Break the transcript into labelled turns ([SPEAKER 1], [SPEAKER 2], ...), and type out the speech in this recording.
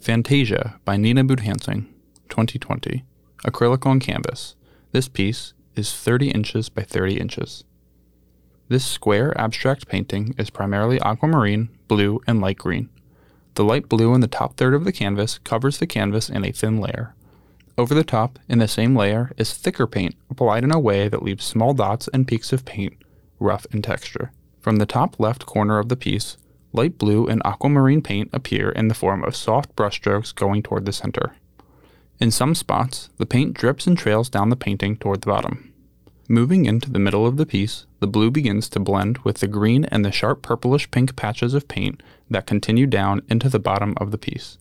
[SPEAKER 1] Fantasia by Nina Boodhansingh, 2020. Acrylic on canvas. This piece is 30 inches by 30 inches. This square abstract painting is primarily aquamarine, blue, and light green. The light blue in the top third of the canvas covers the canvas in a thin layer. Over the top, in the same layer, is thicker paint applied in a way that leaves small dots and peaks of paint, rough in texture. From the top left corner of the piece, light blue and aquamarine paint appear in the form of soft brushstrokes going toward the center. In some spots, the paint drips and trails down the painting toward the bottom. Moving into the middle of the piece, the blue begins to blend with the green and the sharp purplish pink patches of paint that continue down into the bottom of the piece.